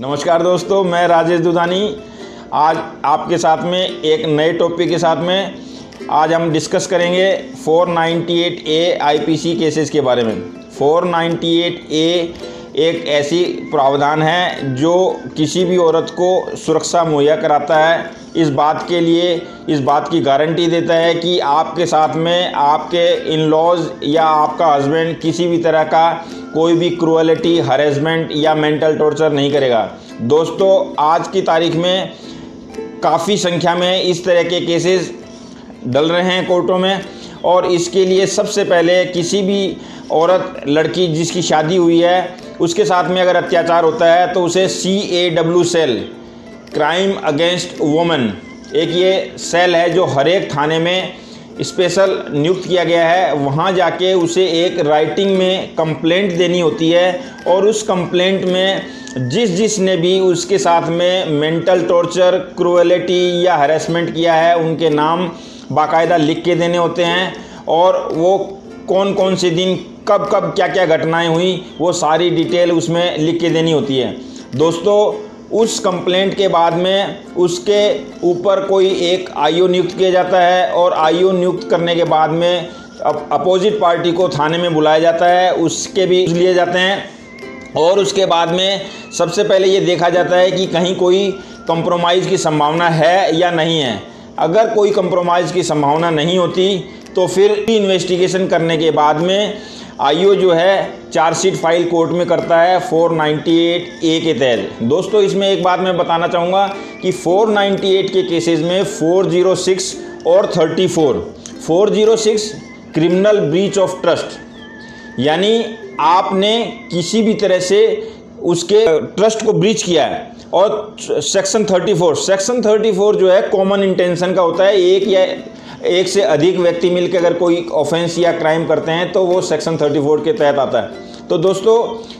नमस्कार दोस्तों, मैं राजेश दुदानी। आज आपके साथ में, एक नए टॉपिक के साथ में, आज हम डिस्कस करेंगे 498 ए आईपीसी केसेस के बारे में। 498 ए एक ऐसी प्रावधान है जो किसी भी औरत को सुरक्षा मुहैया कराता है। इस बात के लिए, इस बात की गारंटी देता है कि आपके साथ में आपके इन लॉज या आपका हस्बैंड किसी भी तरह का कोई भी क्रुअलिटी हरेसमेंट या मेंटल टॉर्चर नहीं करेगा। दोस्तों, आज की तारीख में काफ़ी संख्या में इस तरह के केसेस डल रहे हैं कोर्टों में और इसके लिए सबसे पहले किसी भी औरत, लड़की जिसकी शादी हुई है, उसके साथ में अगर अत्याचार होता है तो उसे C A W cell crime against women. एक ये सेल है जो हर एक थाने में स्पेशल नियुक्त किया गया है। वहाँ जाके उसे एक राइटिंग में कंप्लेंट देनी होती है और उस कंप्लेंट में जिस जिस ने भी उसके साथ में मेंटल टॉर्चर, क्रुएलिटी या हरेसमेंट किया है, उनके नाम बाकायदा लिख के देने होते हैं और वो कौन कौन से दिन कब कब क्या क्या घटनाएँ हुई, वो सारी डिटेल उसमें लिख के देनी होती है। दोस्तों उस कंप्लेंट के बाद में उसके ऊपर कोई एक आईओ नियुक्त किया जाता है और आईओ नियुक्त करने के बाद में अपोजिट पार्टी को थाने में बुलाया जाता है, उसके भी लिए जाते हैं। और उसके बाद में सबसे पहले ये देखा जाता है कि कहीं कोई कंप्रोमाइज़ की संभावना है या नहीं है। अगर कोई कंप्रोमाइज़ की संभावना नहीं होती तो फिर इन्वेस्टिगेशन करने के बाद में आईओ जो है चार्जशीट फ़ाइल कोर्ट में करता है 498 ए के तहत। दोस्तों, इसमें एक बात मैं बताना चाहूँगा कि 498 के केसेस में 406 और 34 406 क्रिमिनल ब्रीच ऑफ़ ट्रस्ट यानी आपने किसी भी तरह से उसके ट्रस्ट को ब्रीच किया है और सेक्शन 34 सेक्शन 34 जो है कॉमन इंटेंशन का होता है, एक या एक से अधिक व्यक्ति मिलकर अगर कोई ऑफेंस या क्राइम करते हैं तो वो सेक्शन 34 के तहत आता है। तो दोस्तों,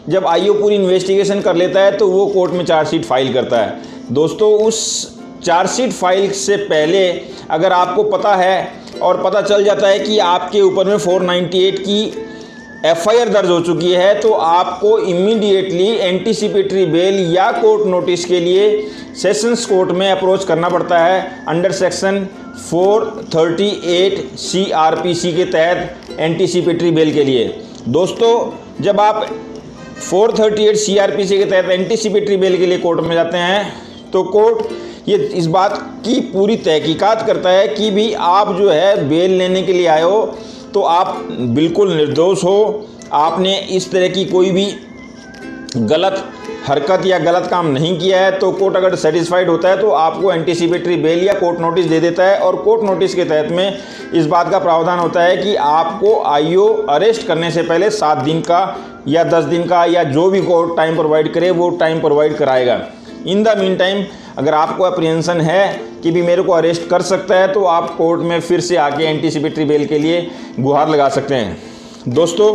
जब आईओ पूरी इन्वेस्टिगेशन कर लेता है तो वो कोर्ट में चार्जशीट फ़ाइल करता है। दोस्तों, उस चार्जशीट फ़ाइल से पहले अगर आपको पता है और पता चल जाता है कि आपके ऊपर में 498 की एफआईआर दर्ज हो चुकी है तो आपको इमीडिएटली एंटीसिपेटरी बेल या कोर्ट नोटिस के लिए सेशंस कोर्ट में अप्रोच करना पड़ता है अंडर सेक्शन 438 सीआरपीसी के तहत एंटीसिपेटरी बेल के लिए। दोस्तों, जब आप 438 सीआरपीसी के तहत एंटीसिपेटरी बेल के लिए कोर्ट में जाते हैं तो कोर्ट ये इस बात की पूरी तहकीकात करता है कि भी आप जो है बेल लेने के लिए आए हो तो आप बिल्कुल निर्दोष हो। आपने इस तरह की कोई भी गलत हरकत या गलत काम नहीं किया है तो कोर्ट अगर सेटिस्फाइड होता है तो आपको एंटीसिपेटरी बेल या कोर्ट नोटिस दे देता है और कोर्ट नोटिस के तहत में इस बात का प्रावधान होता है कि आपको आईओ अरेस्ट करने से पहले सात दिन का या दस दिन का या जो भी कोर्ट टाइम प्रोवाइड करे, वो टाइम प्रोवाइड कराएगा। इन द मीन टाइम अगर आपको अप्रियंसन है कि भी मेरे को अरेस्ट कर सकता है तो आप कोर्ट में फिर से आके एंटीसिपेटरी बेल के लिए गुहार लगा सकते हैं। दोस्तों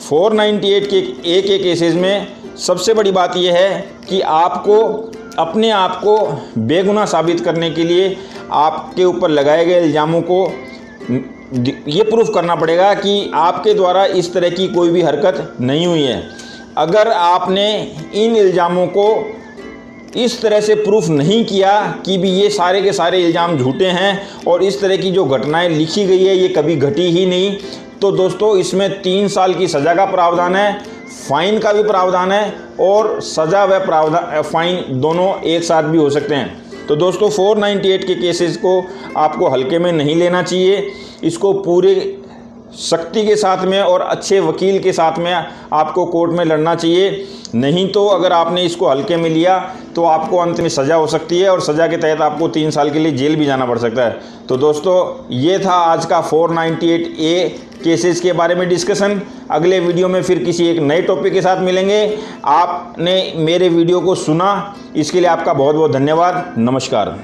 498 के ए के केसेस में सबसे बड़ी बात यह है कि आपको, अपने आप को बेगुनाह साबित करने के लिए आपके ऊपर लगाए गए इल्ज़ामों को ये प्रूफ करना पड़ेगा कि आपके द्वारा इस तरह की कोई भी हरकत नहीं हुई है। अगर आपने इन इल्ज़ामों को इस तरह से प्रूफ नहीं किया कि भी ये सारे के सारे इल्ज़ाम झूठे हैं और इस तरह की जो घटनाएँ लिखी गई है, ये कभी घटी ही नहीं। तो दोस्तों, इसमें तीन साल की सज़ा का प्रावधान है, फाइन का भी प्रावधान है और सज़ा व प्रावधान फाइन दोनों एक साथ भी हो सकते हैं। तो दोस्तों 498 के केसेस को आपको हल्के में नहीं लेना चाहिए। इसको पूरे सख्ती के साथ में और अच्छे वकील के साथ में आपको कोर्ट में लड़ना चाहिए। नहीं तो अगर आपने इसको हल्के में लिया तो आपको अंत में सज़ा हो सकती है और सज़ा के तहत आपको तीन साल के लिए जेल भी जाना पड़ सकता है। तो दोस्तों, ये था आज का 498 ए केसेस के बारे में डिस्कशन। अगले वीडियो में फिर किसी एक नए टॉपिक के साथ मिलेंगे। आपने मेरे वीडियो को सुना। इसके लिए आपका बहुत बहुत धन्यवाद। नमस्कार।